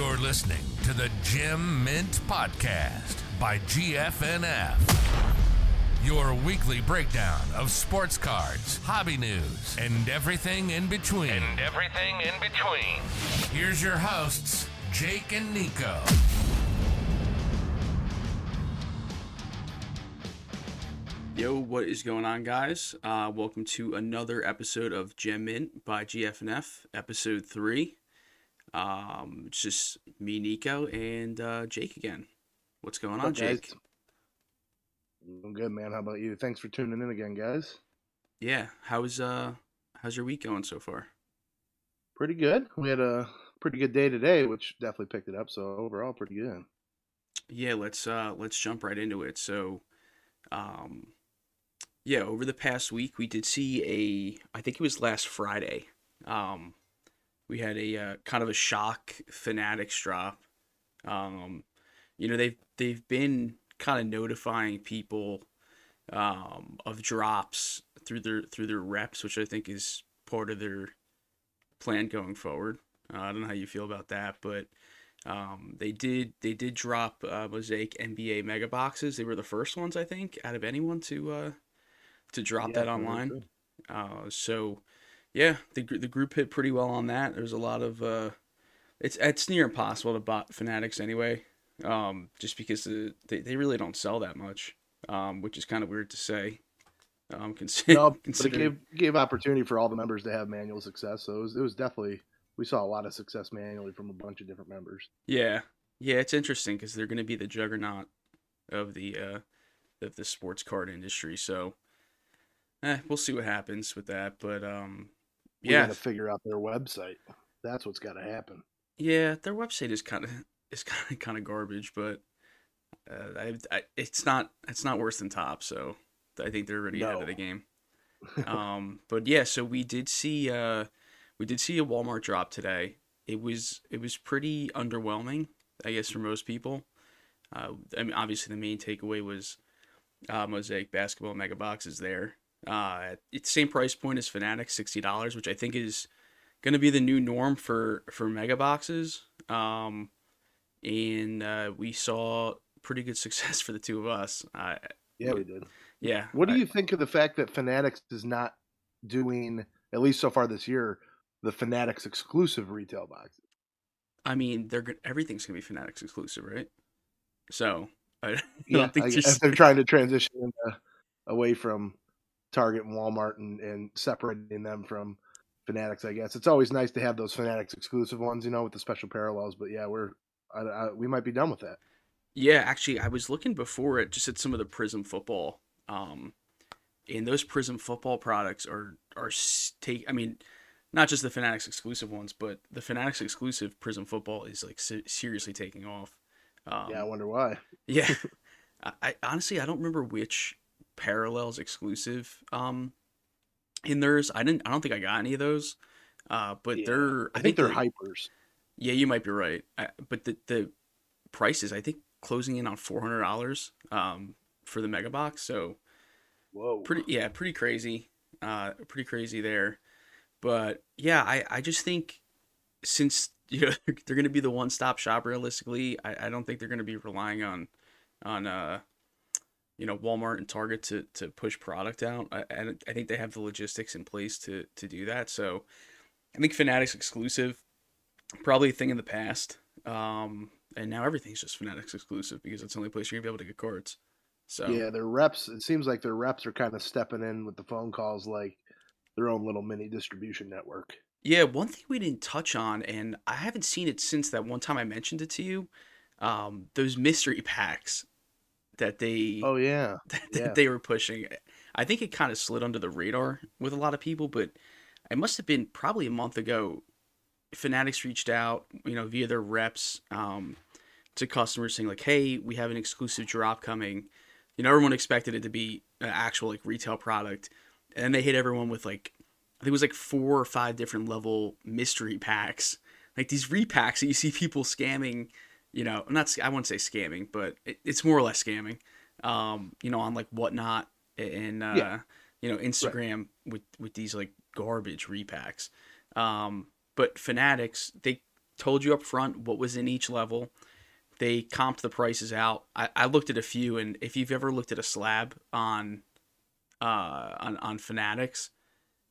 You're listening to the Gem Mint Podcast by GFNF. Your weekly breakdown of sports cards, hobby news, and everything in between. And everything in between. Here's your hosts, Jake and Nico. Yo, what is going on, guys? Uh, welcome to another episode of Gem Mint by GFNF, episode three. Um, it's just me, Nico, and uh, Jake again. What's going on, What's up, guys? Jake? I'm good, man. How about you? Thanks for tuning in again, guys. Yeah, how's uh, how's your week going so far? Pretty good. We had a pretty good day today, which definitely picked it up. So overall, pretty good. Yeah, let's uh, let's jump right into it. So, um, yeah, over the past week, we did see a, I think it was last Friday. Um, we had a uh, kind of a shock Fanatics drop. Um, you know, they've they've been kind of notifying people um, of drops through their through their reps, which I think is part of their plan going forward. Uh, I don't know how you feel about that, but um, they did they did drop uh, Mosaic NBA mega boxes. They were the first ones, I think, out of anyone to uh, to drop Yeah, that online. Uh, so yeah, the the group hit pretty well on that. There's a lot of uh, it's it's near impossible to bot Fanatics anyway, um, just because the, they they really don't sell that much, um, which is kind of weird to say. Um, consi- No, but it considering- gave gave opportunity for all the members to have manual success. So it was, it was definitely we saw a lot of success manually from a bunch of different members. Yeah, yeah, it's interesting because they're going to be the juggernaut of the uh, of the sports card industry. So, eh, we'll see what happens with that. But um, We yeah, got to figure out their website. That's what's got to happen. yeah, their website is kind of is kind of kind of garbage, but uh, I, I, it's not it's not worse than Topps. So I think they're already ahead of the game. um, but yeah, so we did see uh, we did see a Walmart drop today. It was it was pretty underwhelming, I guess, for most people. Uh, I mean, obviously the main takeaway was uh, Mosaic basketball mega boxes there. Uh, it's same price point as Fanatics, sixty dollars, which I think is going to be the new norm for for mega boxes. Um, and uh, we saw pretty good success for the two of us. Uh, Yeah, we did. yeah. What do I- you think of the fact that Fanatics is not doing at least so far this year the Fanatics exclusive retail boxes? I mean, they're go- everything's gonna be Fanatics exclusive, right? So I don't Yeah, think I guess they're trying to transition into, away from Target and Walmart and, and separating them from Fanatics. I guess it's always nice to have those Fanatics exclusive ones, you know, with the special parallels. But yeah, we're I, I, we might be done with that. Yeah, actually, I was looking before it just at some of the Prism football, um, and those Prism football products are are take. I mean, not just the Fanatics exclusive ones, but the Fanatics exclusive Prism football is like se- seriously taking off. Um, yeah, I wonder why. Yeah. I, I honestly I don't remember which parallels exclusive um in theirs. I didn't I don't think I got any of those. Uh but Yeah, they're I think they're like- hypers. Yeah, you might be right. I, but the the prices I think closing in on $400 um for the mega box. So Whoa, pretty yeah, pretty crazy. Uh pretty crazy there. But yeah, I I just think since you know they're going to be the one-stop shop realistically, I, I don't think they're going to be relying on on uh you know Walmart and Target to to push product out. I I, I think they have the logistics in place to to do that. So I think Fanatics exclusive probably a thing in the past. Um and now everything's just Fanatics exclusive because it's the only place you're going to be able to get cards. So yeah, their reps. It seems like their reps are kind of stepping in with the phone calls, like their own little mini distribution network. Yeah, one thing we didn't touch on, and I haven't seen it since that one time I mentioned it to you. Um, those mystery packs that they Oh yeah, that yeah. they were pushing. I think it kind of slid under the radar with a lot of people, but it must have been probably a month ago. Fanatics reached out, you know, via their reps um, to customers saying like, "Hey, we have an exclusive drop coming." You know, everyone expected it to be an actual like retail product, and then they hit everyone with like, I think it was like four or five different level mystery packs, like these repacks that you see people scamming. You know, not I wouldn't say scamming, but it, it's more or less scamming. Um, you know, on like whatnot and uh, Yeah. you know Instagram with with these like garbage repacks. Um, but Fanatics they told you up front what was in each level. They comped the prices out. I, I looked at a few, and if you've ever looked at a slab on, uh, on on Fanatics,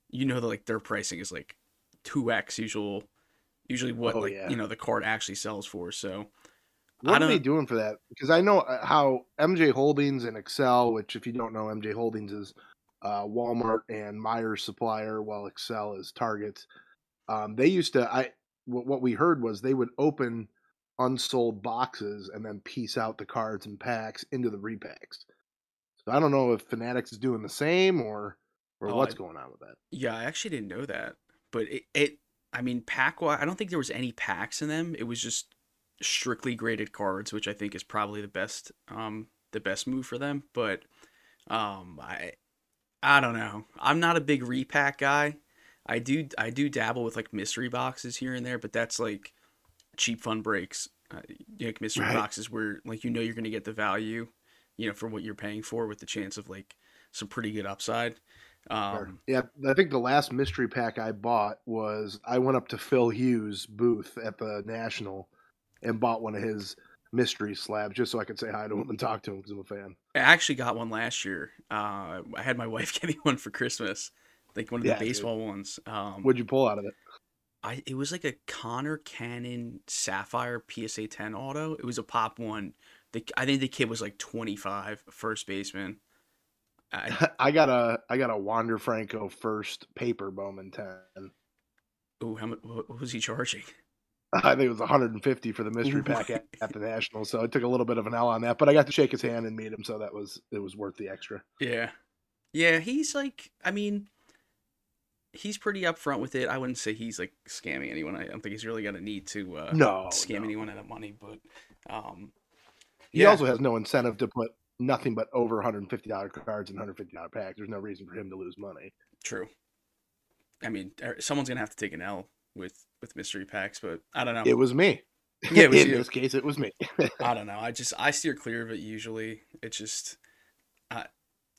you know that like their pricing is like two x usual, usually what Oh, like yeah. you know the card actually sells for. So What are they doing for that? Because I know uh, how MJ Holdings and Excel, which if you don't know, MJ Holdings is uh, Walmart and Meijer's supplier, while Excel is Target. Um, they used to. I what, what we heard was they would open unsold boxes and then piece out the cards and packs into the repacks. So I don't know if Fanatics is doing the same or or Oh, what's I- going on with that. Yeah, I actually didn't know that. But it, it I mean, pack I don't think there was any packs in them. It was just strictly graded cards, which I think is probably the best um the best move for them. But um I I don't know. I'm not a big repack guy. I do I do dabble with like mystery boxes here and there, but that's like cheap fun breaks. Uh, like mystery Right. boxes where like you know you're gonna get the value, you know, for what you're paying for with the chance of like some pretty good upside. Um, yeah, I think the last mystery pack I bought was I went up to Phil Hughes' booth at the National and bought one of his mystery slabs just so I could say hi to him and talk to him because I'm a fan. I actually got one last year. Uh, I had my wife get me one for Christmas, like one of the Yeah, dude. baseball ones. Um, What'd you pull out of it? I it was like a Connor Cannon Sapphire PSA 10 auto. It was a pop one. The, I think the kid was like 25, first baseman. I, I got a I got a Wander Franco first paper Bowman ten. ooh, how much? What was he charging? I think it was 150 for the mystery pack at, at the National, so it took a little bit of an L on that, but I got to shake his hand and meet him, so that was it was worth the extra. Yeah, yeah. He's like, I mean, he's pretty upfront with it. I wouldn't say he's like scamming anyone. I don't think he's really got a need to uh, No, scam no. anyone out of money. But um, He Yeah. also has no incentive to put nothing but over 150 dollar cards and 150 dollar packs. There's no reason for him to lose money. True. I mean, er, someone's gonna have to take an L with with mystery packs, but I don't know. It was me. Yeah, it was in you. this case, it was me. I don't know. I just I steer clear of it usually. It's just, uh,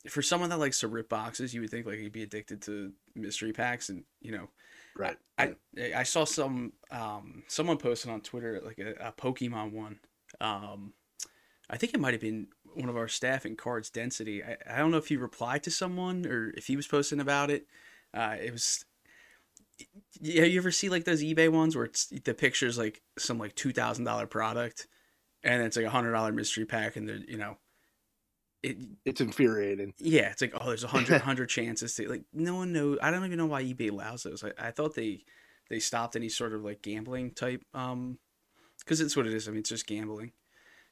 for someone that likes to rip boxes, you would think like he'd be addicted to mystery packs, and you know, right. I I saw some um someone posted on Twitter like a, a Pokemon one. Um, I think it might have been one of our staff in Cards Density. I, I don't know if he replied to someone or if he was posting about it. Uh, it was. Yeah, you ever see like those eBay ones where it's the pictures like some like two thousand dollar product, and it's like a hundred dollar mystery pack, and the you know, it It's infuriating. yeah, it's like oh, there's a hundred hundred chances to like no one knows. I don't even know why eBay allows those. I, I thought they they stopped any sort of like gambling type um because it's what it is. I mean, it's just gambling.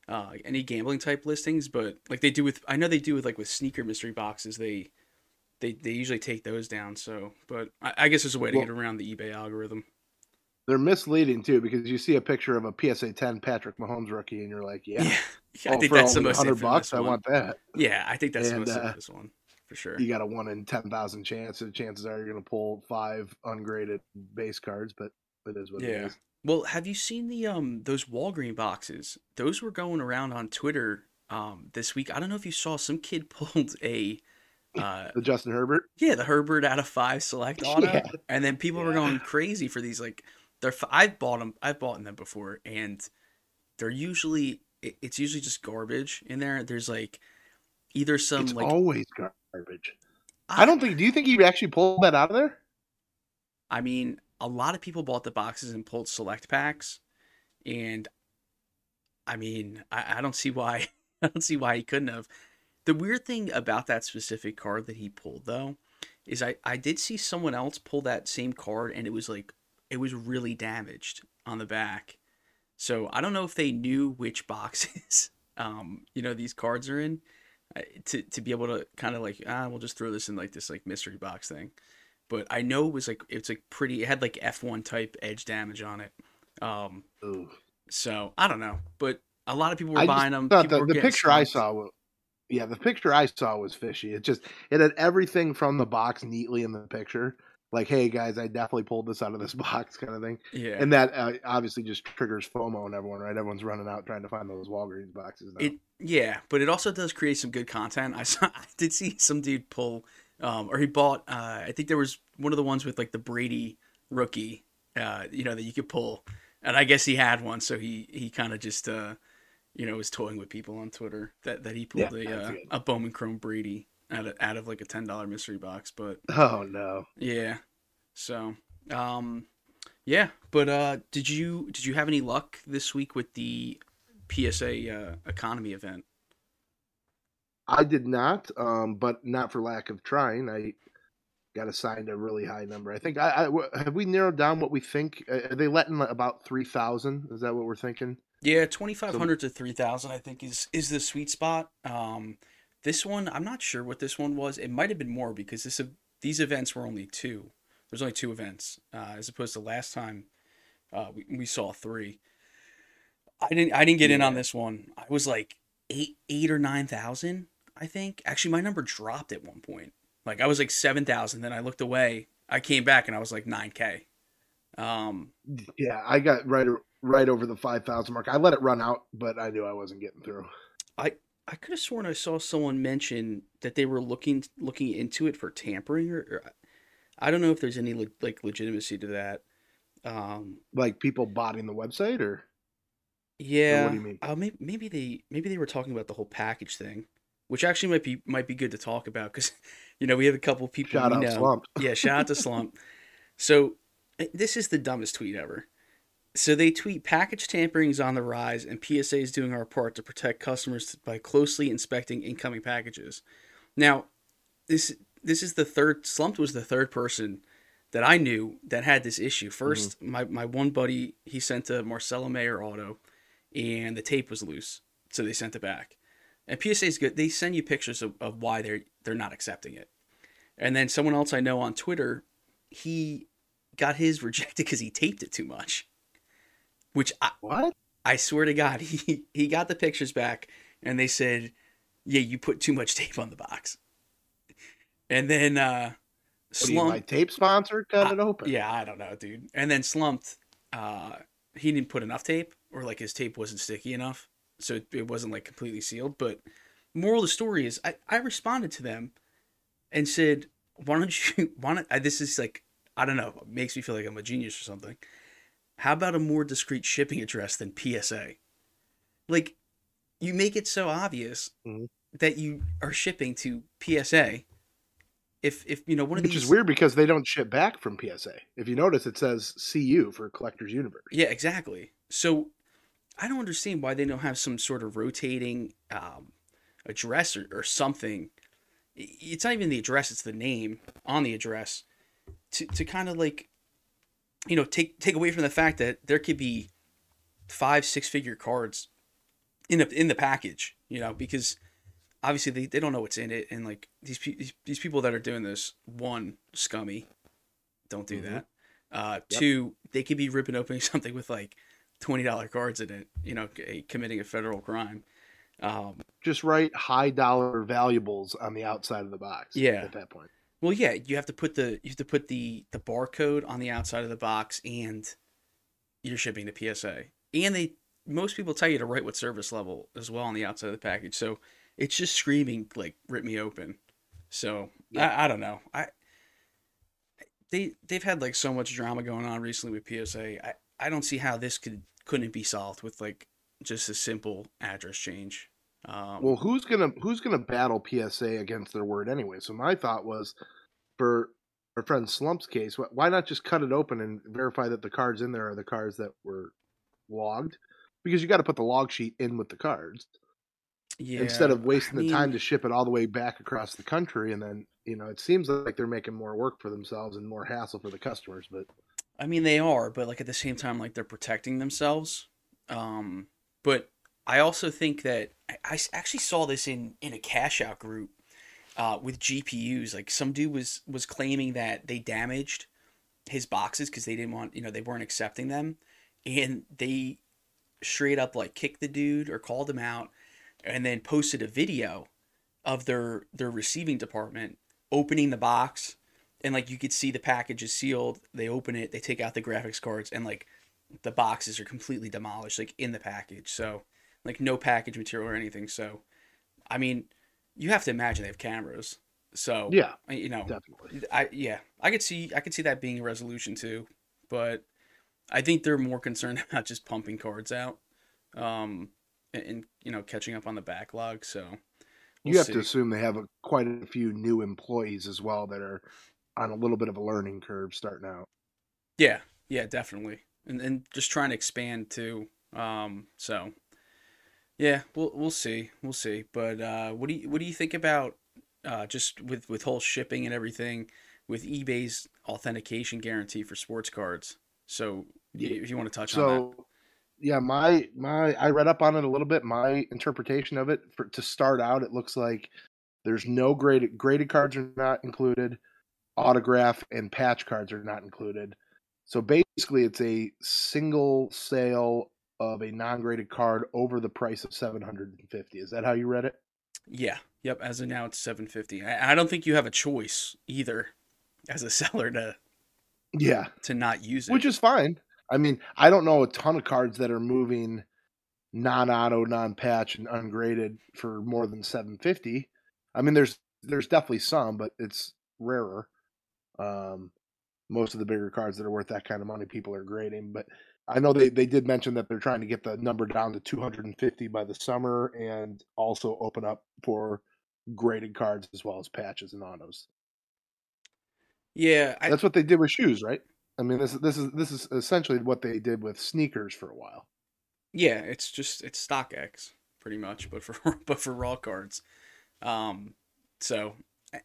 Uh, any gambling type listings, but like they do with I know they do with like with sneaker mystery boxes. They they they usually take those down. So, but I, I guess there's a way to Well- get around the eBay algorithm. They're misleading too because you see a picture of a PSA 10 Patrick Mahomes rookie and you're like, yeah, Yeah, I oh, think that's the most 100 infamous bucks. I want that. Yeah, I think that's And, the most uh, infamous one for sure. You got a one in 10,000 chance. The chances are you're going to pull five ungraded base cards, but it is what it Yeah. is. Well, have you seen the um those Walgreen boxes? Those were going around on Twitter um this week. I don't know if you saw some kid pulled a uh The Justin Herbert. yeah, the Herbert out of 5 select auto Yeah. and then people were going crazy for these like they're f- I've bought them I've bought them before and they're usually it- it's usually just garbage in there. There's like either some it's like always garbage. I don't think. Do you think he actually pulled that out of there? I mean, a lot of people bought the boxes and pulled select packs, and I mean, I, I don't see why. I don't see why he couldn't have. The weird thing about that specific card that he pulled, though, is I I did see someone else pull that same card, and it was like it was really damaged on the back. So I don't know if they knew which boxes, um, you know, these cards are in, uh, to to be able to kind of like ah, we'll just throw this in like this like mystery box thing but I know it was like it's like pretty. It had like F one type edge damage on it. Um, Ooh. so I don't know, but a lot of people were I buying them. the, the picture I saw was, yeah, the picture I saw was fishy. It just it had everything from the box neatly in the picture. Like, hey guys, I definitely pulled this out of this box, kind of thing. yeah, And that uh, obviously just triggers FOMO in everyone, right? Everyone's running out trying to find those Walgreens boxes. Now. it yeah, but it also does create some good content. I saw I did see some dude pull, um, or he bought. Uh, I think there was one of the ones with like the Brady rookie, uh, you know, that you could pull. and I guess he had one, so he he kind of just uh, you know, was toying with people on Twitter that that he pulled Yeah, a uh, a Bowman Chrome Brady out of out of like a ten dollar mystery box, but Oh no. yeah, so um, yeah, but uh, did you did you have any luck this week with the PSA uh, economy event? I did not, um, but not for lack of trying. I got assigned a really high number. I think I, I have we narrowed down what we think. Are they letting about three thousand? Is that what we're thinking? Yeah, twenty five hundred to three thousand, I think is is the sweet spot. Um, this one, I'm not sure what this one was. It might have been more because this these events were only two. There's only two events, uh, as opposed to last time uh, we we saw three. I didn't I didn't get in on this one. I was like eight eight or nine thousand, I think. Actually, my number dropped at one point. Like I was like seven thousand. Then I looked away. I came back and I was like nine k. Um, Yeah, I got right right over the five thousand mark. I let it run out, but I knew I wasn't getting through. I I could have sworn I saw someone mention that they were looking looking into it for tampering, or, or I don't know if there's any le- like legitimacy to that. Um, Like people botting the website, or yeah, what do you mean? Uh, maybe, maybe they maybe they were talking about the whole package thing, which actually might be might be good to talk about because you know we have a couple people shout out know. slump. Yeah, shout out to Slump. So this is the dumbest tweet ever. So they tweet package tampering is on the rise and PSA is doing our part to protect customers by closely inspecting incoming packages. Now, this this is the third Slumped was the third person that I knew that had this issue. 1st mm-hmm. my, my one buddy he sent a Marcelo Mayer auto and the tape was loose. So they sent it back. And PSA is good. They send you pictures of, of why they're they're not accepting it. And then someone else I know on Twitter, he got his rejected because he taped it too much. Which I, What? I swear to God, he he got the pictures back and they said, "Yeah, you put too much tape on the box." And then uh you, my tape sponsor? Cut it open. yeah, I don't know, dude. And then Slumped, uh he didn't put enough tape or like his tape wasn't sticky enough, so it, it wasn't like completely sealed, but moral of the story is I I responded to them and said, "Why don't you why don't I, this is like I don't know, it makes me feel like I'm a genius or something. How about a more discreet shipping address than PSA? Like, you make it so obvious Mhm. that you are shipping to PSA. If if you know one of Which these, is weird because they don't ship back from PSA. If you notice, it says CU for Collectors Universe. yeah, exactly. So I don't understand why they don't have some sort of rotating um, address or, or something. It's not even the address; it's the name on the address to to kind of like you know take take away from the fact that there could be five six figure cards in the in the package you know because obviously they, they don't know what's in it and like these, pe- these these people that are doing this one scummy don't do Mhm. that uh Yep. two they could be ripping open something with like $20 cards in it you know c- committing a federal crime um Just write high dollar valuables on the outside of the box. Yeah. At that point. Well, yeah, you have to put the you have to put the the barcode on the outside of the box, and you're shipping to PSA. And they most people tell you to write what service level as well on the outside of the package. So it's just screaming like "rip me open." So Yeah. I, I don't know. I they they've had like so much drama going on recently with PSA. I I don't see how this could couldn't be solved with like just a simple address change. Um, Well, who's gonna who's gonna battle PSA against their word anyway? So my thought was, for our friend Slump's case, why not just cut it open and verify that the cards in there are the cards that were logged? Because you got to put the log sheet in with the cards yeah, instead of wasting I the time to ship it all the way back across the country. And then you know it seems like they're making more work for themselves and more hassle for the customers. But I mean, they are, but like at the same time, like they're protecting themselves. Um, but I also think that I actually saw this in in a cash out group uh, with GPUs. Like some dude was was claiming that they damaged his boxes because they didn't want, you know, they weren't accepting them, and they straight up like kicked the dude or called him out, and then posted a video of their their receiving department opening the box. And like you could see the package is sealed. They open it. They take out the graphics cards and like the boxes are completely demolished like in the package. So like no package material or anything so i mean you have to imagine they have cameras so yeah, you know definitely. i yeah i could see i could see that being a resolution too but I think they're more concerned about just pumping cards out, um, and, and you know catching up on the backlog. So we'll you have see. to assume they have a, quite a few new employees as well that are on a little bit of a learning curve starting out. Yeah, yeah, definitely, and and just trying to expand too. Um, so yeah, we'll we'll see, we'll see. But uh, what do you what do you think about uh, just with with whole shipping and everything with eBay's authentication guarantee for sports cards? So if you want to touch so, on that. Yeah, my my I read up on it a little bit. My interpretation of it for to start out, it looks like there's no graded graded cards are not included, autograph and patch cards are not included. So basically, it's a single sale of a non-graded card over the price of 750. Is that how you read it? Yeah. Yep. As of now, it's 750. I, I don't think you have a choice either as a seller to yeah to not use it, which is fine. I mean, I don't know a ton of cards that are moving non-auto, non-patch, and ungraded for more than 750. I mean, there's there's definitely some, but it's rarer. Um, most of the bigger cards that are worth that kind of money, people are grading. But I know they, they did mention that they're trying to get the number down to 250 by the summer and also open up for graded cards as well as patches and autos. Yeah, I, that's what they did with shoes, right? I mean, this this is this is essentially what they did with sneakers for a while. Yeah, it's just it's StockX pretty much, but for but for raw cards. Um, so eh,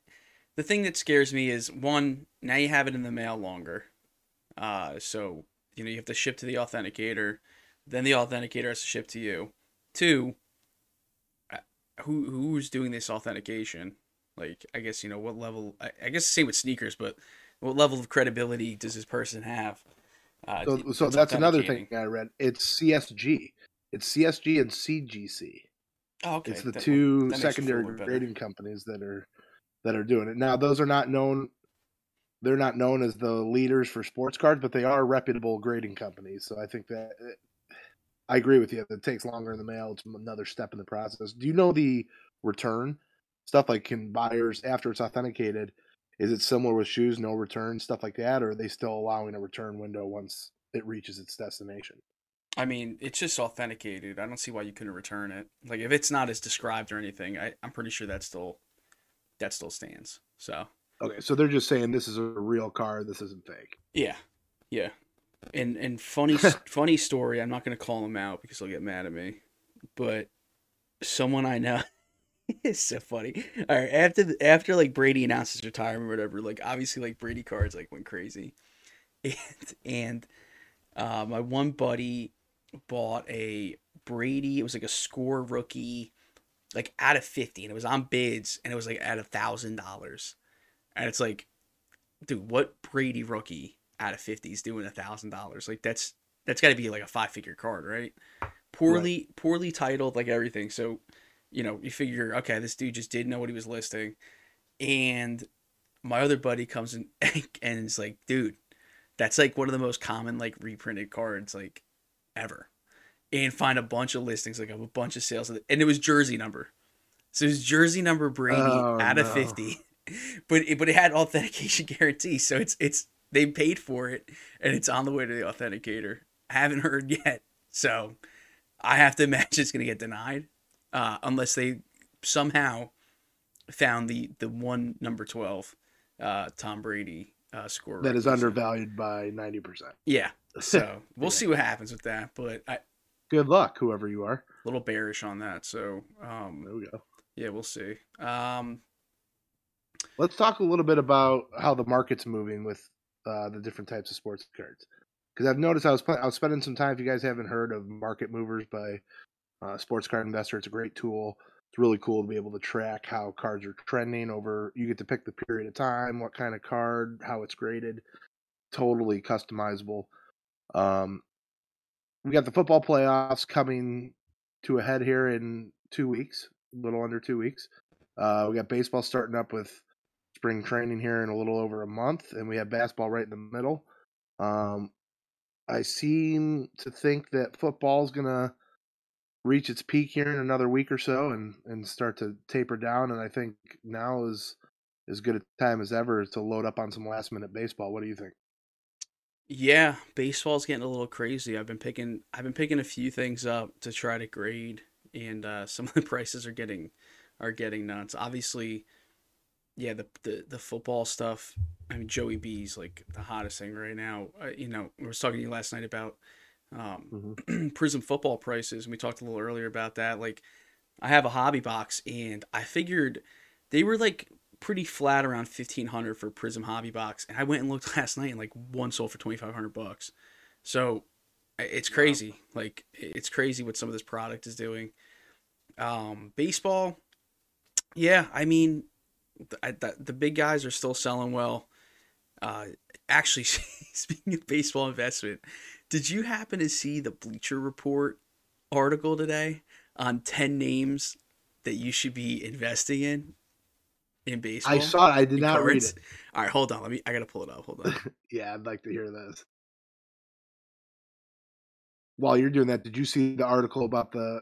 the thing that scares me is one now you have it in the mail longer, uh, so you know you have to ship to the authenticator, then the authenticator has to ship to you. Two, who who's doing this authentication? Like, I guess you know what level. I, I guess same with sneakers, but what level of credibility does this person have? Uh, so, so that's another thing I read. It's CSG. It's CSG and CGC. Oh, okay. It's the that, two secondary grading companies that are that are doing it. Now, those are not known. They're not known as the leaders for sports cards, but they are reputable grading companies. So I think that I agree with you. It takes longer in the mail. It's another step in the process. Do you know the return stuff? Like, can buyers after it's authenticated? Is it similar with shoes, no return, stuff like that, or are they still allowing a return window once it reaches its destination? I mean, it's just authenticated. I don't see why you couldn't return it. Like if it's not as described or anything, I, I'm pretty sure that still that still stands. So Okay, so they're just saying this is a real car, this isn't fake. Yeah. Yeah. And and funny funny story, I'm not gonna call him out because he'll get mad at me. But someone I know it's so funny. All right, after the, after like Brady announced his retirement or whatever, like obviously like Brady cards like went crazy, and and uh, my one buddy bought a Brady. It was like a score rookie, like out of fifty, and it was on bids, and it was like at a thousand dollars, and it's like, dude, what Brady rookie out of fifty is doing a thousand dollars? Like that's that's got to be like a five figure card, right? Poorly right. poorly titled, like everything. So you know, you figure, okay, this dude just didn't know what he was listing. And my other buddy comes in and is like, dude, that's like one of the most common like reprinted cards like ever. And find a bunch of listings, like a bunch of sales, and it was jersey number. So it was jersey number Brady oh, out of no. fifty, but it, but it had authentication guarantee, so it's it's they paid for it, and it's on the way to the authenticator. I haven't heard yet, so I have to imagine it's gonna get denied uh, unless they somehow found the the one number twelve uh, Tom Brady uh, score that is undervalued by ninety percent. Yeah, so we'll yeah. see what happens with that. But I, good luck, whoever you are. A little bearish on that. So um, there we go. Yeah, we'll see. Um, Let's talk a little bit about how the market's moving with uh, the different types of sports cards. Because I've noticed I was I was spending some time. If you guys haven't heard of Market Movers by uh, Sports Card Investor. It's a great tool. It's really cool to be able to track how cards are trending over. You get to pick the period of time, what kind of card, how it's graded. Totally customizable. Um, we got the football playoffs coming to a head here in two weeks, a little under two weeks. Uh, we got baseball starting up with spring training here in a little over a month, and we have basketball right in the middle. Um, I seem to think that football is gonna reach its peak here in another week or so and and start to taper down and I think now is as good a time as ever to load up on some last minute baseball. What do you think? Yeah, baseball's getting a little crazy. I've been picking I've been picking a few things up to try to grade and uh, some of the prices are getting are getting nuts. Obviously, yeah, the the, the football stuff. I mean, Joey B's like the hottest thing right now. Uh, you know, I was talking to you last night about um, mm-hmm. Prism football prices, and we talked a little earlier about that. Like, I have a hobby box, and I figured they were like pretty flat around fifteen hundred for Prism hobby box, and I went and looked last night, and like one sold for twenty five hundred bucks. So it's crazy. Wow. Like it's crazy what some of this product is doing. Um, baseball, yeah, I mean, the, the, the big guys are still selling well. Uh, actually, speaking of baseball investment, did you happen to see the Bleacher Report article today on 10 names that you should be investing in in baseball? I saw it. I did not read it. All right, hold on. Let me I got to pull it up. Hold on. yeah, I'd like to hear this. While you're doing that, did you see the article about the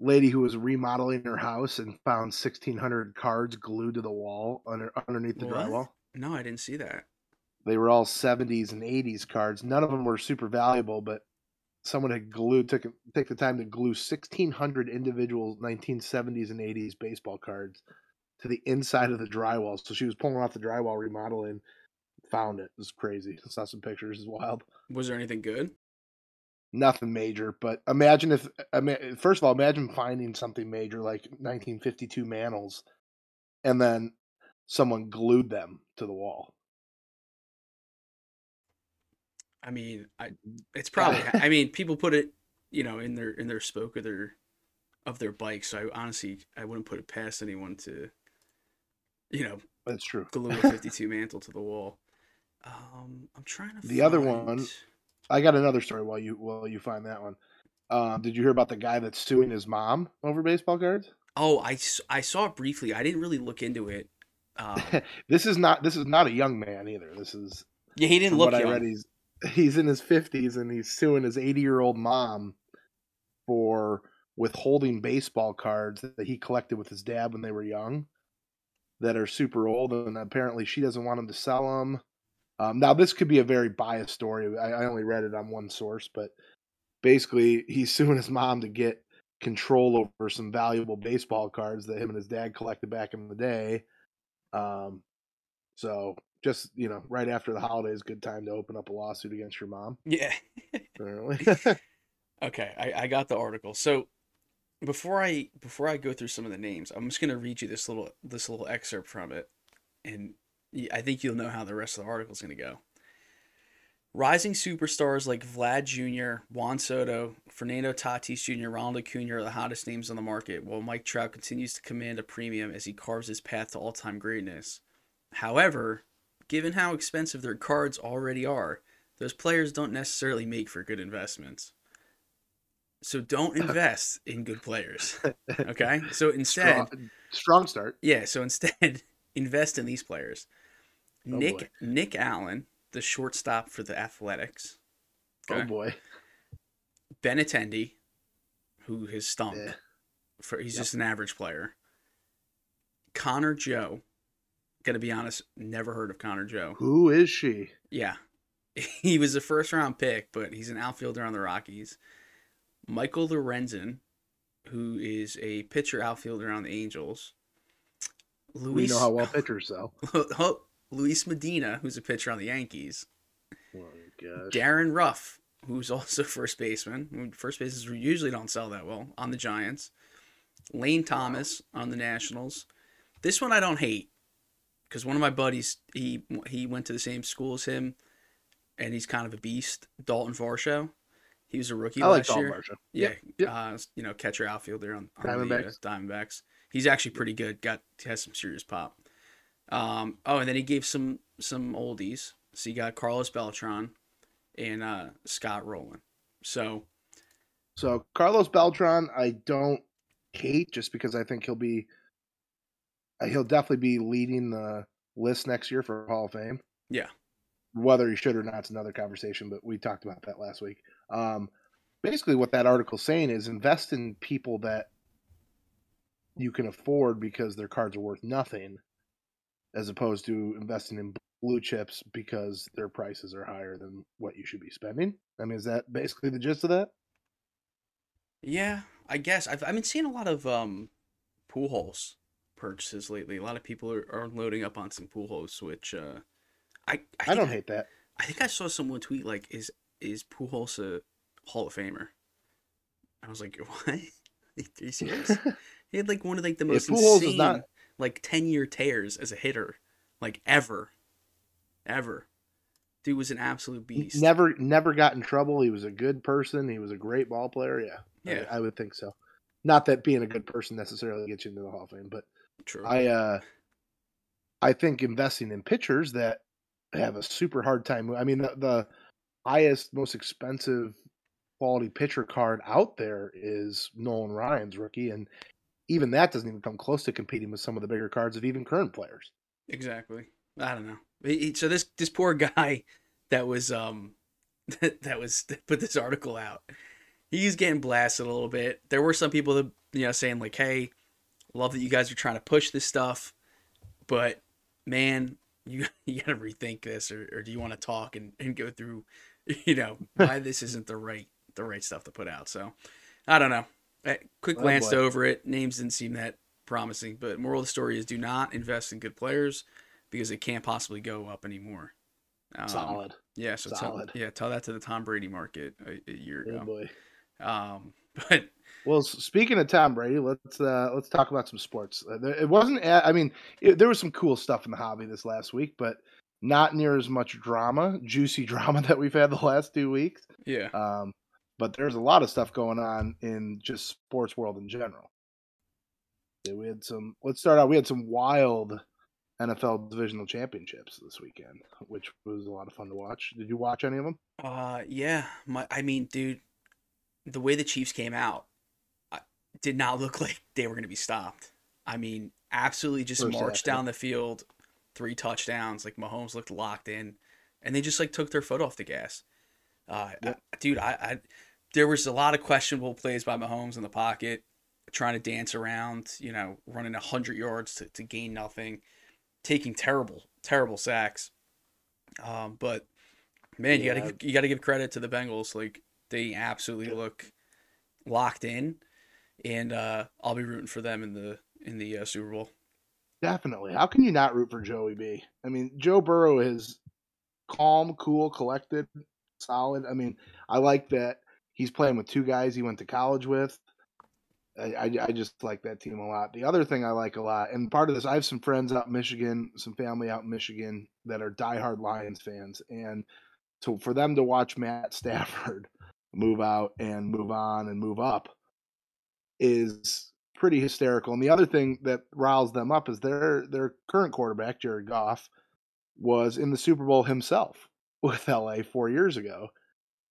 lady who was remodeling her house and found 1600 cards glued to the wall under, underneath the what? drywall. No, I didn't see that. They were all 70s and 80s cards. None of them were super valuable, but someone had glued took take the time to glue 1600 individual 1970s and 80s baseball cards to the inside of the drywall. So she was pulling off the drywall remodeling, found it. It was crazy. I saw some pictures. It's wild. Was there anything good? Nothing major. But imagine if, first of all, imagine finding something major like 1952 mantles, and then someone glued them to the wall. I mean, I it's probably. I mean, people put it, you know, in their in their spoke of their of their bike. So I honestly, I wouldn't put it past anyone to, you know, that's true. Glue a 52 mantle to the wall. Um, I'm trying to. The find... other one I got another story while you while you find that one. Um, did you hear about the guy that's suing his mom over baseball cards? Oh, I, I saw it briefly. I didn't really look into it. Um, this is not this is not a young man either. This is yeah. He didn't look. What young. I read, he's he's in his fifties and he's suing his eighty year old mom for withholding baseball cards that he collected with his dad when they were young that are super old and apparently she doesn't want him to sell them um, now, this could be a very biased story. I, I only read it on one source, but basically, he's suing his mom to get control over some valuable baseball cards that him and his dad collected back in the day. Um, so just you know, right after the holidays, good time to open up a lawsuit against your mom. Yeah. Apparently. okay, I, I got the article. So before I before I go through some of the names, I'm just gonna read you this little this little excerpt from it, and I think you'll know how the rest of the article is going to go. Rising superstars like Vlad Jr., Juan Soto, Fernando Tatis Jr., Ronald Acuna are the hottest names on the market, while Mike Trout continues to command a premium as he carves his path to all time greatness. However, given how expensive their cards already are, those players don't necessarily make for good investments. So don't invest in good players. Okay? So instead. Strong, strong start. Yeah, so instead, invest in these players. Oh Nick boy. Nick Allen, the shortstop for the Athletics. Oh, okay. Oh boy. Benintendi, who has stunk. Yeah. For he's yep. just an average player. Connor Joe. Gotta be honest, never heard of Connor Joe. Who is she? Yeah. He was a first round pick, but he's an outfielder on the Rockies. Michael Lorenzen, who is a pitcher outfielder on the Angels. Luis, we know how well pitchers sell. Oh, Luis Medina, who's a pitcher on the Yankees. Oh gosh. Darin Ruf, who's also first baseman. First bases usually don't sell that well on the Giants. Lane Thomas on the Nationals. This one I don't hate because one of my buddies he he went to the same school as him, and he's kind of a beast. Dalton Varsho. He was a rookie I last like year. Varsho. Yeah, yep. Yep. Uh, you know, catcher outfielder on, on Diamondbacks. The, uh, Diamondbacks. He's actually pretty good. Got has some serious pop. Um, oh, and then he gave some some oldies. So you got Carlos Beltran and uh, Scott Rolen. So, so Carlos Beltran, I don't hate just because I think he'll be uh, he'll definitely be leading the list next year for Hall of Fame. Yeah. Whether he should or not is another conversation, but we talked about that last week. Um, basically, what that article's saying is invest in people that you can afford because their cards are worth nothing as opposed to investing in blue chips because their prices are higher than what you should be spending. I mean, is that basically the gist of that? Yeah, I guess I've I've been seeing a lot of um Pujols purchases lately. A lot of people are, are loading up on some Pujols, which uh, I I, I don't hate that. I think I saw someone tweet like, "Is is Pujols a Hall of Famer?" I was like, "What? Are you serious?" he had like one of like the most Pujols is not- like ten year tears as a hitter, like ever, ever. Dude was an absolute beast. never never got in trouble. He was a good person. He was a great ball player. Yeah, Yeah. I, I would think so. Not that being a good person necessarily gets you into the Hall of Fame, but True. I uh I think investing in pitchers that have a super hard time. I mean, the, the highest, most expensive quality pitcher card out there is Nolan Ryan's rookie, and even that doesn't even come close to competing with some of the bigger cards of even current players. Exactly. I don't know. He- So this this poor guy that was um that was that put this article out. He's getting blasted a little bit. There were some people that you know saying like, "Hey, love that you guys are trying to push this stuff, but man, you you got to rethink this, or, or do you want to talk and, and go through, you know, why this isn't the right the right stuff to put out?" So, I don't know. I quick Oh, glanced boy. over it. Names didn't seem that promising, but moral of the story is: do not invest in good players because it can't possibly go up anymore. Um, Solid. Yeah, so tell, Solid. yeah, tell that to the Tom Brady market a, a year Oh ago. boy. Um, but Well, speaking of Tom Brady, let's uh, let's talk about some sports. Uh, It wasn't. I mean, it, there was some cool stuff in the hobby this last week, but not near as much drama, juicy drama that we've had the last two weeks. yeah, Um, but there's a lot of stuff going on in just sports world in general. We had some. Let's start out. We had some wild NFL divisional championships this weekend, which was a lot of fun to watch. Did you watch any of them? uh, yeah. My, I mean, dude, the way the Chiefs came out, I, did not look like they were going to be stopped. I mean, absolutely just First marched down the field, three touchdowns. Like Mahomes looked locked in, and they just like took their foot off the gas. Uh, Yep. I- dude, I, I there was a lot of questionable plays by Mahomes in the pocket, trying to dance around, you know, running hundred yards to, to gain nothing, taking terrible, terrible sacks. Um, but man, you gotta you gotta give credit to the Bengals. Like they absolutely look locked in, and uh, I'll be rooting for them in the in the uh, Super Bowl. Definitely. How can you not root for Joey B? I mean, Joe Burrow is calm, cool, collected, solid. I mean, I like that he's playing with two guys he went to college with. I, I, I just like that team a lot. The other thing I like a lot, and part of this, I have some friends out in Michigan, some family out in Michigan that are diehard Lions fans, and so for them to watch Matt Stafford move out and move on and move up is pretty hysterical. And the other thing that riles them up is their their current quarterback, Jared Goff, was in the Super Bowl himself with LA four years ago.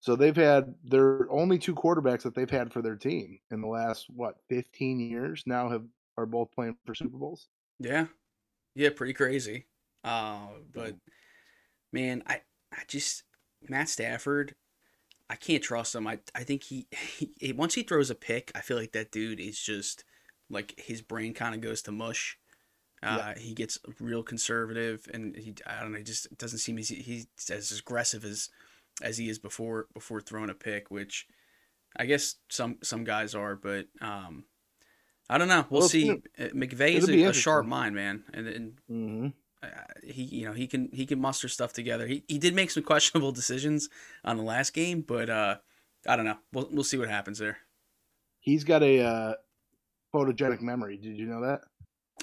So they've had their only two quarterbacks that they've had for their team in the last what fifteen years now have are both playing for Super Bowls. Yeah, yeah, pretty crazy. Uh, but man, I I just Matt Stafford, I can't trust him. I I think he, he once he throws a pick, I feel like that dude is just like his brain kind of goes to mush. Uh, He gets real conservative, and he I don't know, he just doesn't seem as he's as aggressive as as he is before before throwing a pick, which I guess some some guys are, but um, I don't know. We'll, Well, see. Uh, McVay is a, a sharp mind, man, and, and Mm-hmm. uh, he you know he can he can muster stuff together. He he did make some questionable decisions on the last game, but uh, I don't know. We'll we'll see what happens there. He's got a uh, photogenic memory. Did you know that?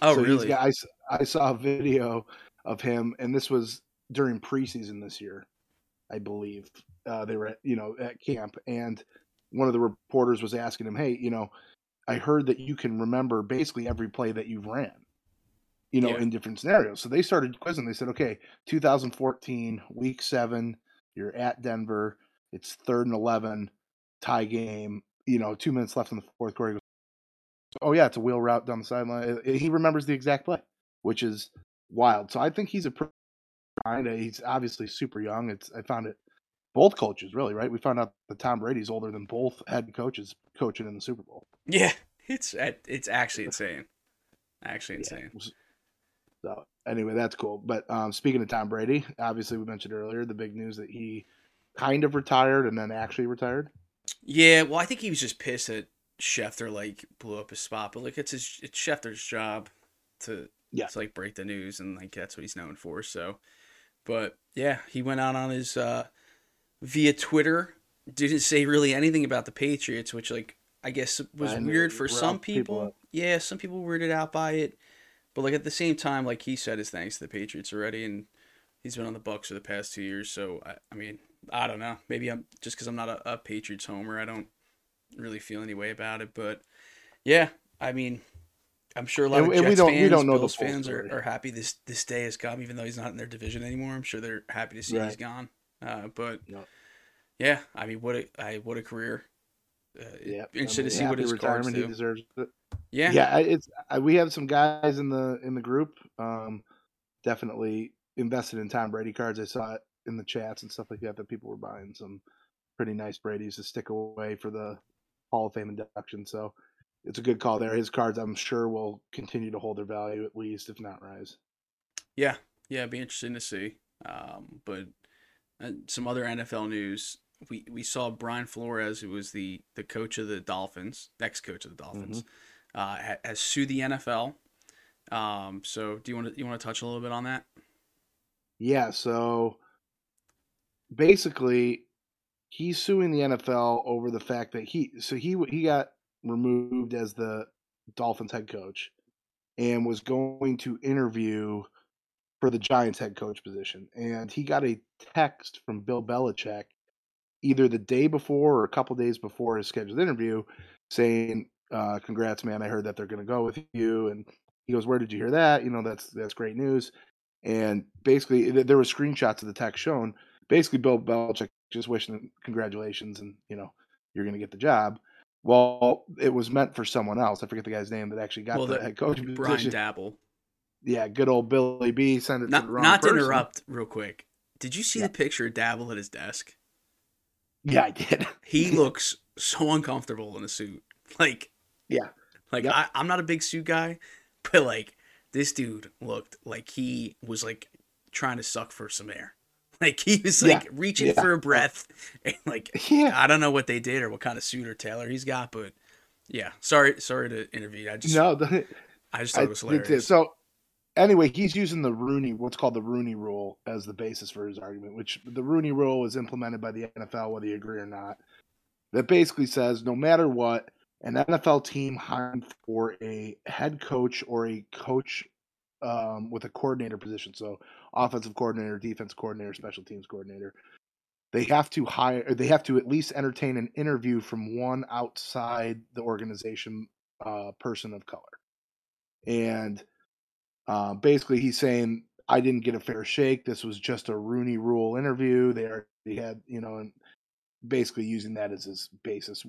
Oh So really? got- I, I saw a video of him, and this was during preseason this year, I believe. Uh, they were, at, you know, at camp, and one of the reporters was asking him, "Hey, you know, I heard that you can remember basically every play that you've ran, you know, Yeah. in different scenarios." So they started quizzing. They said, "Okay, 2014, Week Seven, you're at Denver. It's third and eleven, tie game. You know, two minutes left in the fourth quarter." Goes, Oh yeah, it's a wheel route down the sideline. He remembers the exact play, which is wild. So I think he's a pretty kind of. He's obviously super young. It's I found it both coaches really right. We found out that Tom Brady's older than both head coaches coaching in the Super Bowl. Yeah, it's it's actually insane. Actually insane. So So anyway, that's cool. But um, speaking of Tom Brady, obviously we mentioned earlier the big news that he kind of retired and then actually retired. Yeah, well, I think he was just pissed that Schefter like blew up his spot, but like it's his it's Schefter's job to Yeah. to like break the news and like that's what he's known for. So, but yeah, he went out on his uh via Twitter, didn't say really anything about the Patriots, which like I guess was I weird for some people people. Yeah, some people weirded out by it, but like at the same time, like he said his thanks to the Patriots already, and he's been on the Bucs for the past two years. So I, I mean, I don't know. Maybe I'm just because I'm not a, a Patriots homer. I don't really feel any way about it. But yeah, I mean, I'm sure a lot And- of Jets we don't- we fans, don't know Bills fans are, are happy this this day has come, even though he's not in their division anymore. I'm sure they're happy to see he's gone. Uh, but yeah, I mean, what a I, what a career. Uh, Yeah, interested I mean, to see what his retirement. He deserves it. Yeah, yeah it's I- we have some guys in the in the group um definitely invested in tom brady cards i saw it in the chats and stuff like that that people were buying some pretty nice brady's to stick away for the hall of fame induction so it's a good call there his cards i'm sure will continue to hold their value at least if not rise Yeah, yeah, it'd be interesting to see. Um, but uh, some other NFL news. We we saw Brian Flores, who was the the coach of the Dolphins, ex coach of the Dolphins, uh, ha- has sued the NFL. Um, so do you want to you want to touch a little bit on that? yeah so basically he's suing the NFL over the fact that he so he he got removed as the Dolphins head coach and was going to interview for the Giants head coach position. And he got a text from Bill Belichick either the day before or a couple days before his scheduled interview saying uh, congrats man I heard that they're going to go with you. And he goes where did you hear that? You know that's that's great news. And basically there were screenshots of the text shown. Basically Bill Belichick just wishing congratulations and you know you're going to get the job. Well, it was meant for someone else. I forget the guy's name that actually got Well, the the- head coach Brian position. Daboll. yeah, good old Billy B sent it to the Not wrong not to interrupt, real quick. Did you see Yeah. the picture of Daboll at his desk? Yeah, I did. He looks so uncomfortable in a suit. Like Yeah. Like Yep. I, I'm not a big suit guy, but like this dude looked like he was like trying to suck for some air. Like he was like Yeah, reaching yeah. for a breath. And like yeah. I don't know what they did or what kind of suit or tailor he's got, but yeah. Sorry sorry to intervene. I just No, the, I just thought I it was hilarious. So anyway, he's using the Rooney, what's called the Rooney Rule, as the basis for his argument. Which the Rooney Rule was implemented by the NFL, whether you agree or not. That basically says no matter what, an NFL team hiring for a head coach or a coach um, with a coordinator position, so offensive coordinator, defense coordinator, special teams coordinator, they have to hire. They have to at least entertain an interview from one outside the organization uh, person of color and uh, basically he's saying I didn't get a fair shake. This was just a Rooney Rule interview. They already had, you know, and basically using that as his basis.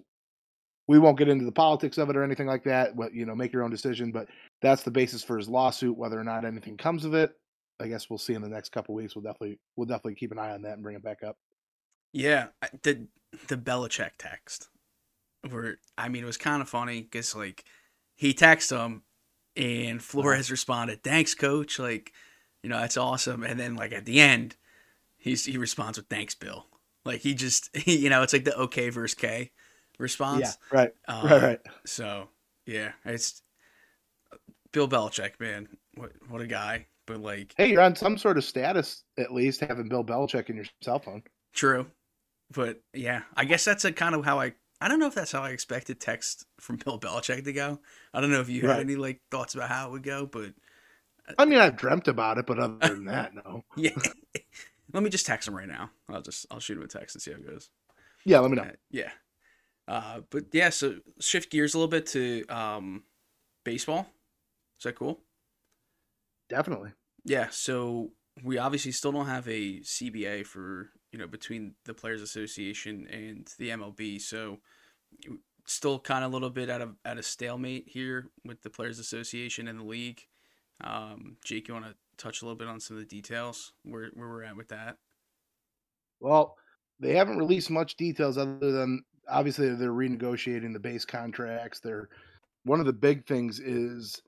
We won't get into the politics of it or anything like that. But you know, make your own decision. But that's the basis for his lawsuit. Whether or not anything comes of it, I guess we'll see in the next couple weeks. We'll definitely we'll definitely keep an eye on that and bring it back up. Yeah, the the Belichick text, where I mean, it was kind of funny because like he texted him, and Flores responded, "Thanks, coach." Like, you know, that's awesome. And then like at the end, he's he responds with "Thanks, Bill." Like he just, he, you know, it's like the OK versus K response. Yeah, right, Uh, right, right. So yeah, it's Bill Belichick, man. What what a guy. But like, Hey, you're on some sort of status at least having Bill Belichick in your cell phone. True. But yeah, I guess that's a kind of how I I don't know if that's how I expected text from Bill Belichick to go. I don't know if you had Right. any like thoughts about how it would go, but I mean, I've dreamt about it, but other than that, no. yeah. Let me just text him right now. I'll just I'll shoot him a text and see how it goes. Yeah, let me know. Uh, yeah. Uh, but yeah, so shift gears a little bit to um, baseball. Is that cool? Definitely. Yeah, so we obviously still don't have a CBA for you know between the Players Association and the MLB, so still kind of a little bit out of at a stalemate here with the Players Association and the league. Um, Jake, you want to touch a little bit on some of the details where where we're at with that? Well, they haven't released much details other than obviously they're renegotiating the base contracts. They're one of the big things is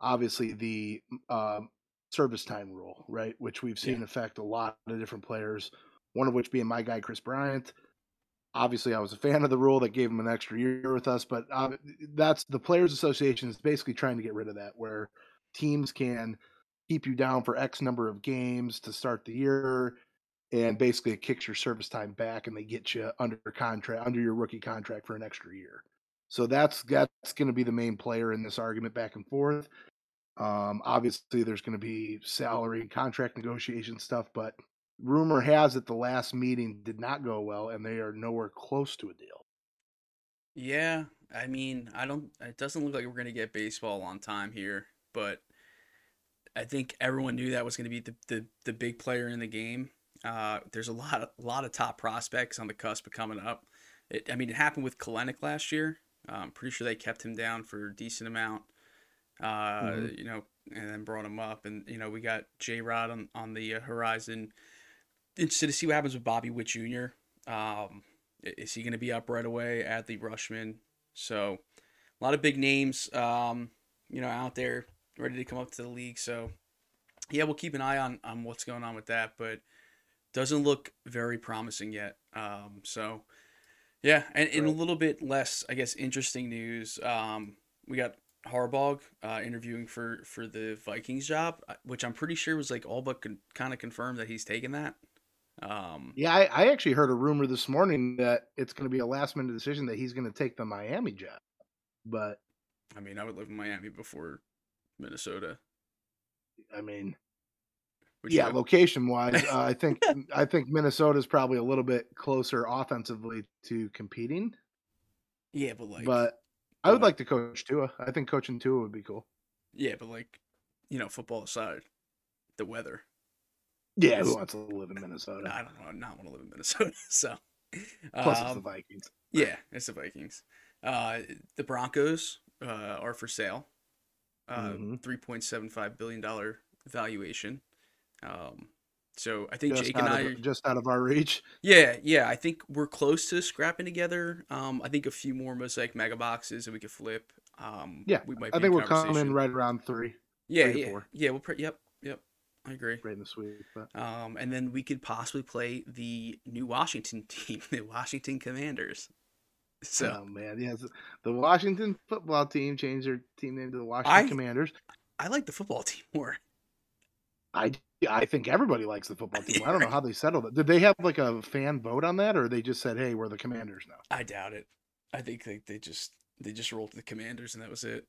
obviously the um, service time rule, right? Which we've seen Yeah. affect a lot of different players. One of which being my guy Kris Bryant. Obviously, I was a fan of the rule that gave him an extra year with us, but uh, that's the Players Association is basically trying to get rid of that, where teams can keep you down for X number of games to start the year, and basically it kicks your service time back, and they get you under contract under your rookie contract for an extra year. So that's that's going to be the main player in this argument back and forth. Um, obviously, there's going to be salary and contract negotiation stuff, but rumor has it the last meeting did not go well, and they are nowhere close to a deal. Yeah, I mean, I don't. It doesn't look like we're gonna get baseball on time here, but I think everyone knew that was gonna be the the, the big player in the game. Uh, there's a lot a lot of top prospects on the cusp of coming up. It, I mean, it happened with Kelenic last year. I'm pretty sure they kept him down for a decent amount. Uh, Mhm. you know, and then brought him up, and you know, we got J Rod on on the uh, horizon. Interested to see what happens with Bobby Witt Jr. Um, is he going to be up right away? Adley Rutschman. So a lot of big names, um, you know, out there ready to come up to the league. So yeah, we'll keep an eye on on what's going on with that, but doesn't look very promising yet. Um, so yeah, and in a little bit less, I guess, interesting news. Um, we got Harbaugh uh, interviewing for for the Vikings job, uh, which I'm pretty sure was like all but con- kind of confirmed that he's taking that. Um, Yeah, I, I actually heard a rumor this morning that it's going to be a last minute decision that he's going to take the Miami job. But I mean, I would live in Miami before Minnesota. I mean, yeah, location wise, uh, I think I think Minnesota's probably a little bit closer offensively to competing. yeah, but like, but I would but- like to coach Tua. I think coaching Tua would be cool. yeah, but like, you know, football aside, the weather. Yeah, who wants to live in Minnesota? I don't know, not want to live in Minnesota. So, Plus, it's the um, Vikings. yeah, it's the Vikings. Uh, the Broncos uh, are for sale. Uh, Mhm. three point seven five billion dollar valuation. Um, so I think Just Jake and I, of, just out of our reach. yeah, yeah, I think we're close to scrapping together. Um, I think a few more mosaic mega boxes that we could flip. Um, Yeah, we might. I think we're coming right around three, Yeah, three yeah, yeah. We'll. Pre- yep, yep. I agree. right in the sweep. But Um, and then we could possibly play the new Washington team, the Washington Commanders. So oh man, yes, the Washington football team changed their team name to the Washington I- Commanders. I like the football team more. I I think everybody likes the football team. I don't know how they settled it. Did they have like a fan vote on that, or they just said, "Hey, we're the Commanders now"? I doubt it. I think they, they just they just rolled the Commanders and that was it.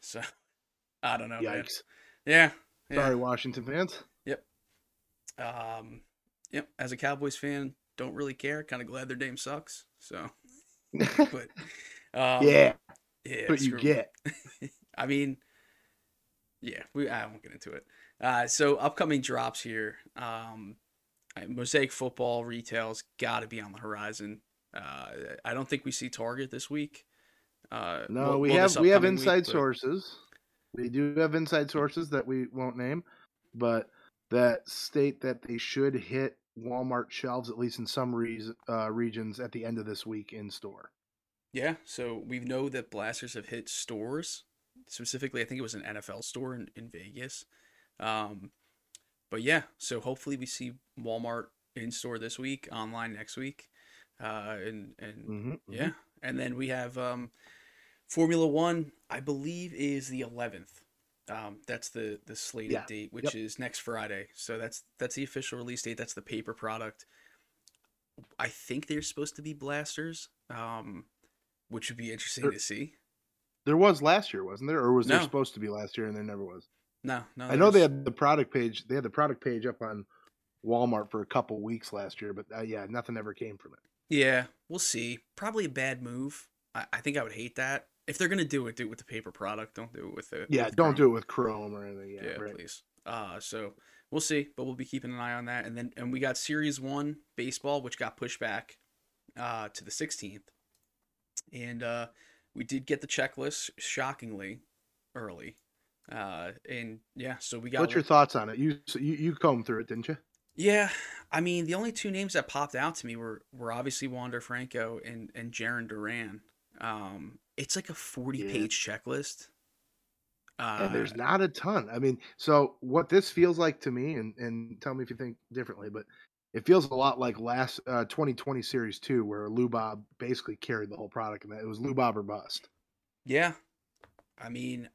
So I don't know, man. Yikes! Yeah. yeah. Sorry, Washington fans. Yep. Um, yep. As a Cowboys fan, don't really care. Kind of glad their name sucks. So, but um, yeah, yeah, but you get. I mean, yeah, we I won't get into it. Uh, so upcoming drops here. Um, Mosaic football retail's got to be on the horizon. Uh, I don't think we see Target this week. Uh, No, well- we well, this have we have upcoming week, inside but- sources. We do have inside sources that we won't name, but that state that they should hit Walmart shelves at least in some re- uh, regions at the end of this week in store. Yeah, so we know that blasters have hit stores. Specifically, I think it was an NFL store in, in Vegas. Um, but yeah, so hopefully we see Walmart in store this week, online next week. Uh, and and Mm-hmm, yeah, and then we have um, Formula One. I believe is the eleventh. Um, that's the the slated Yeah, date, which yep. is next Friday. So that's that's the official release date. That's the paper product. I think they're supposed to be blasters, um, which would be interesting They're- to see. There was last year, wasn't there? Or was there No. supposed to be last year and there never was? No, no. I know they had the product page. They had the product page up on Walmart for a couple weeks last year, but uh, yeah, nothing ever came from it. Yeah, we'll see. Probably a bad move. I, I think I would hate that. If they're gonna do it, do it with the paper product. Don't do it with the Yeah, with don't Chrome. do it with Chrome or anything. Yeah, Yeah, right. please. Uh, so we'll see, but we'll be keeping an eye on that. And then and we got Series One baseball, which got pushed back uh, to the 16th, and uh, we did get the checklist shockingly early. Uh, and yeah, so we got. What's your thoughts on it? You so you you combed through it, didn't you? Yeah, I mean the only two names that popped out to me were were obviously Wander Franco and and Jarren Duran. Um, it's like a 40 Yeah. page checklist. Uh, and there's not a ton. I mean, so what this feels like to me, and and tell me if you think differently, but it feels a lot like last uh, 2020 Series Two, where Lou Bob basically carried the whole product, and it was Lou Bob or bust. Yeah, I mean,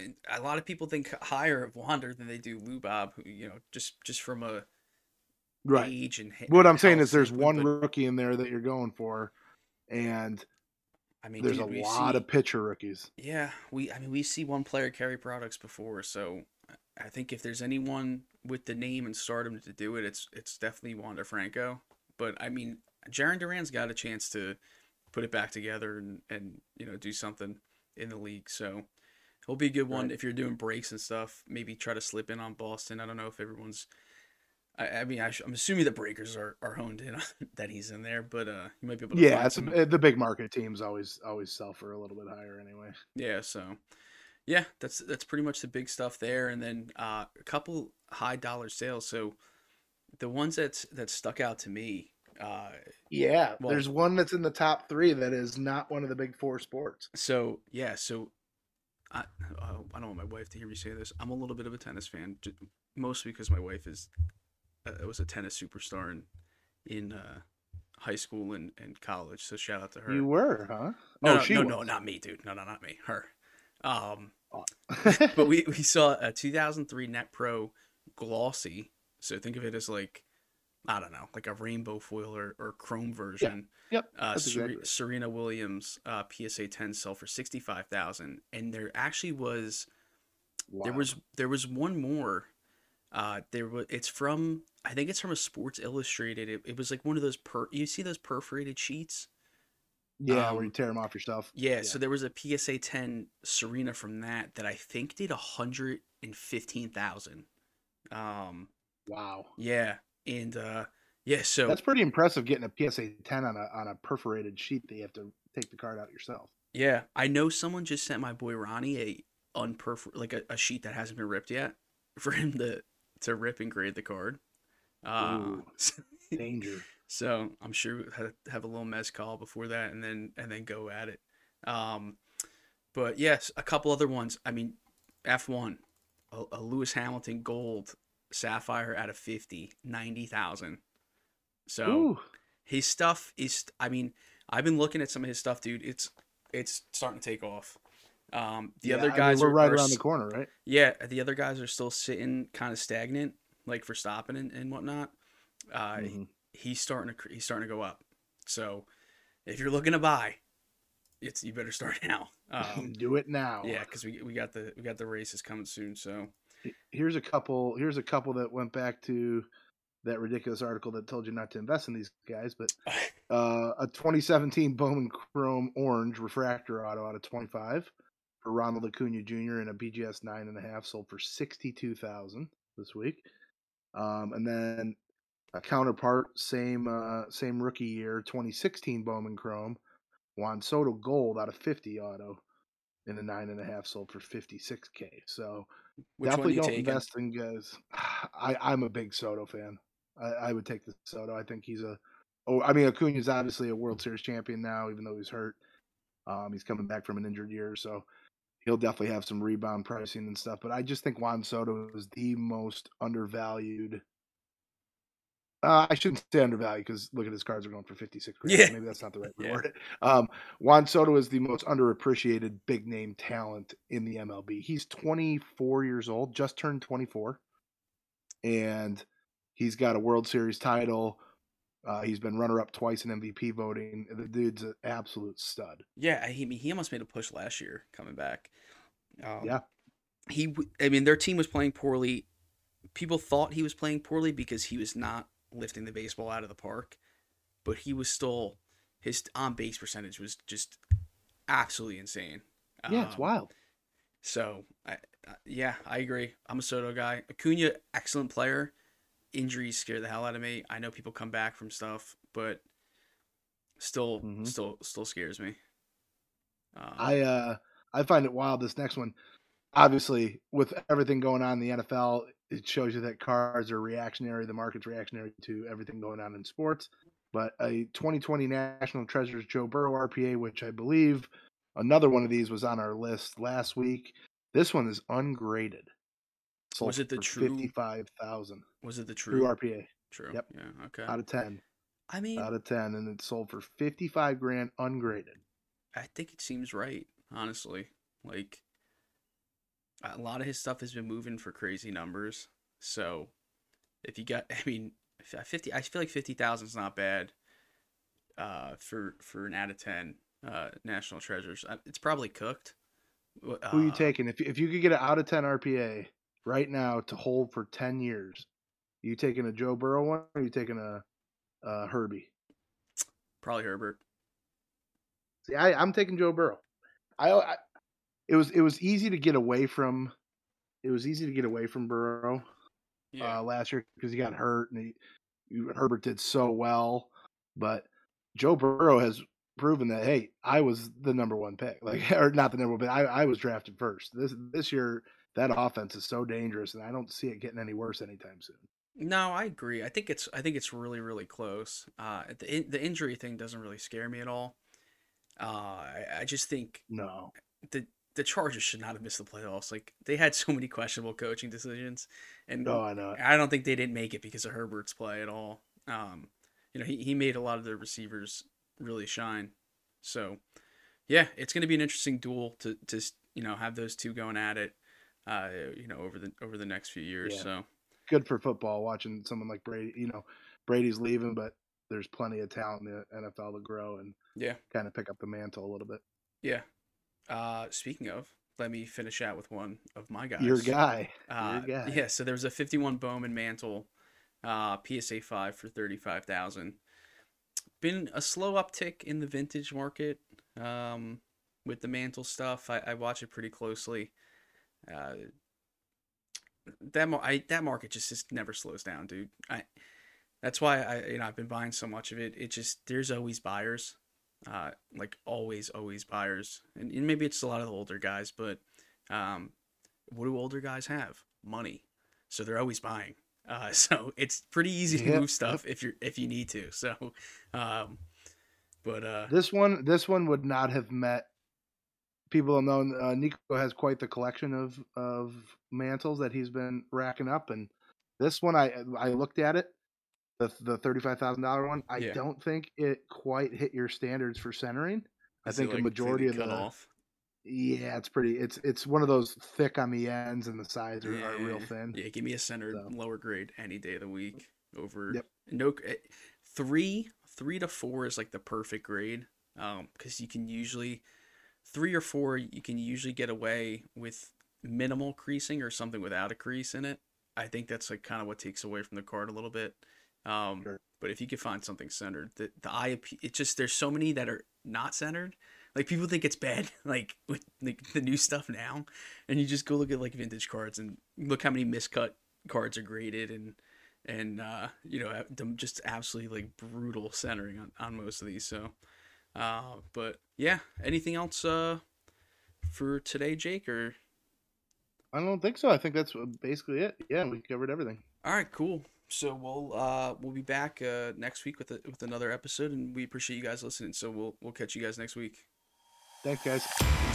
a lot of people think higher of Wander than they do Lou Bob. Who you know, just just from a right age and what I'm saying is there's one but, rookie in there that you're going for, and I mean, there's dude, a lot see- of pitcher rookies. Yeah, we I mean we see one player carry products before, so I think if there's anyone with the name and stardom to do it, it's it's definitely Wander Franco. But I mean, Jarren Duran's got a chance to put it back together and and you know do something in the league. So it'll be a good one Right. if you're doing breaks and stuff. Maybe try to slip in on Boston. I don't know if everyone's. I, I mean, I sh- I'm assuming the Breakers are, are honed in on that he's in there, but uh, you might be able to Yeah, find it's, some the big market teams always always sell for a little bit higher anyway. Yeah, so yeah, that's that's pretty much the big stuff there, and then uh, a couple high dollar sales. So the ones that that stuck out to me, uh, Yeah, Well- there's one that's in the top three that is not one of the big four sports. so yeah, so I uh, I don't want my wife to hear me say this. I'm a little bit of a tennis fan, mostly because my wife is uh, was a tennis superstar in in uh, high school and, and college. So shout out to her. You were, huh? no, oh, no, she no, no, not me, dude. No, no, not me. Her. Um, but we, we saw a 2003 Net Pro glossy. So think of it as like, I don't know, like a rainbow foil or, or chrome version. Yep, Uh, Ser- exactly. Serena Williams uh, PSA 10 sell for 65,000. And there actually was, there was, there was one more. Uh, there was, it's from, I think it's from a Sports Illustrated. It, it was like one of those per, you see those perforated sheets? Yeah, um, where you tear them off yourself. Yeah, so there was a PSA 10 Serena from that that I think did 115,000. Um Wow, yeah, and uh yeah, so that's pretty impressive getting a PSA 10 on a on a perforated sheet that you have to take the card out yourself. yeah, I know someone just sent my boy Ronnie a unperfor like a, a sheet that hasn't been ripped yet for him to to rip and grade the card. Uh Ooh. Danger. So I'm sure have, a little mess mezcal before that, and then and then go at it. Um, but yes, a couple other ones. I mean, F1, a, a Lewis Hamilton Gold Sapphire out of 50, 90,000. So Ooh, his stuff is. I mean, I've been looking at some of his stuff, dude. It's it's starting to take off. Um, the yeah, other I mean, guys we're are right are around the corner, right? yeah, the other guys are still sitting kind of stagnant, like Verstappen and, and whatnot. Uh, Mhm. he's starting to he's starting to go up. So if you're looking to buy, it's you better start now. Um, Do it now. yeah, because we, we got the we got the races coming soon. So Here's a couple. Here's a couple that went back to that ridiculous article that told you not to invest in these guys, but uh, a 2017 Bowman Chrome Orange refractor auto out of 25 for Ronald Acuna Jr. and a BGS nine and a half sold for 62,000 this week. Um, and then a counterpart, same uh, same rookie year, 2016 Bowman Chrome Juan Soto Gold out of 50 auto in a nine and a half sold for 56k. So which definitely you don't taking? invest in guys. I, I'm a big Soto fan. I, I would take the Soto. I think he's a. Oh, I mean, Acuna's obviously a World Series champion now, even though he's hurt. Um, he's coming back from an injured year, so he'll definitely have some rebound pricing and stuff. But I just think Juan Soto is the most undervalued. Uh, I shouldn't say undervalued because look at his cards are going for 56 grand. Yeah. Maybe that's not the right Yeah. word. Um, Juan Soto is the most underappreciated big name talent in the MLB. He's 24 years old, just turned 24, and he's got a World Series title. Uh, he's been runner up twice in MVP voting. The dude's an absolute stud. Yeah, he he almost made a push last year coming back. Um, Yeah. he. I mean, their team was playing poorly. People thought he was playing poorly because he was not lifting the baseball out of the park, but he was still his on base percentage was just absolutely insane. Yeah, it's Um, wild. So, I, I, yeah, I agree. I'm a Soto guy. Acuna, excellent player. Injuries scare the hell out of me. I know people come back from stuff, but still, Mhm. still, still scares me. Um, I uh I find it wild. This next one, obviously, with everything going on in the NFL, it shows you that cards are reactionary. The market's reactionary to everything going on in sports. But a 2020 National Treasures Joe Burrow RPA, which I believe another one of these was on our list last week. This one is ungraded. Sold Was it the for true- fifty-five thousand Was it the true true? RPA True. Yep. Yeah. Okay. out of ten? I mean, Out of ten, and it's sold for fifty-five grand ungraded. I think it seems right, honestly. Like a lot of his stuff has been moving for crazy numbers. So if you got, I mean, fifty, I feel like fifty thousand is not bad. Uh, for for an out of ten, uh, national treasures, Uh, it's probably cooked. Wh- Who you uh, taking? If if you could get an out of ten RPA right now to hold for ten years, you taking a Joe Burrow one or you taking a, a Herbie? Probably Herbert. See, I, I'm taking Joe Burrow. I, I it was it was easy to get away from. It was easy to get away from Burrow uh, last year because he got hurt and he, Herbert did so well, but Joe Burrow has proven that hey, I was the number one pick, like or not the number one, but I, I was drafted first. This this year that offense is so dangerous, and I don't see it getting any worse anytime soon. No, I agree. I think it's I think it's really really close. Uh, the in- the injury thing doesn't really scare me at all. Uh, I, I just think No, the the Chargers should not have missed the playoffs. Like they had so many questionable coaching decisions, and no, I know. I don't think they didn't make it because of Herbert's play at all. Um, you know, he, he made a lot of the receivers really shine. So, yeah, it's going to be an interesting duel to to you know have those two going at it. Uh, you know, over the over the next few years. Yeah. So Good for football watching someone like Brady. You know, Brady's leaving, but there's plenty of talent in the NFL to grow and yeah, kind of pick up the mantle a little bit. yeah. Uh, speaking of, let me finish out with one of my guys. Your guy, Uh, your guy. Yeah, so there was a 51 Bowman mantle, uh, PSA 5 for 35000 Been a slow uptick in the vintage market um, with the mantle stuff. I, I watch it pretty closely. Uh, that mar- I, that market just, just never slows down, dude. I that's why I you know I've been buying so much of it. It just there's always buyers, uh, like always always buyers, and, and maybe it's a lot of the older guys, but um, what do older guys have? Money, so they're always buying. Uh, so it's pretty easy to Yep, move stuff if you're if you need to. So, um, but uh, This one, this one would not have met. People know uh, Nico has quite the collection of of mantles that he's been racking up, and this one I I looked at it, the the thirty five thousand dollar one. I Yeah. don't think it quite hit your standards for centering. I is it, think a majority of the off. yeah, it's pretty. It's it's one of those thick on the ends, and the sides are, are real thin. Yeah, give me a centered So. lower grade any day of the week over Yep. no eh, three three to four is like the perfect grade um because you can usually three or four you can usually get away with minimal creasing or something without a crease in it. I think that's like kind of what takes away from the card a little bit. Um, Sure. but if you could find something centered, the the eye appe- it just there's so many that are not centered. Like people think it's bad, like with like the new stuff now, and you just go look at like vintage cards and look how many miscut cards are graded and and uh, you know just absolutely like brutal centering on, on most of these. So, uh, but yeah, anything else uh for today, Jake? Or I don't think so. I think that's basically it. Yeah, we covered everything. all right, cool. So we'll uh we'll be back uh next week with a, with another episode, and we appreciate you guys listening. So we'll we'll catch you guys next week. Thanks, guys.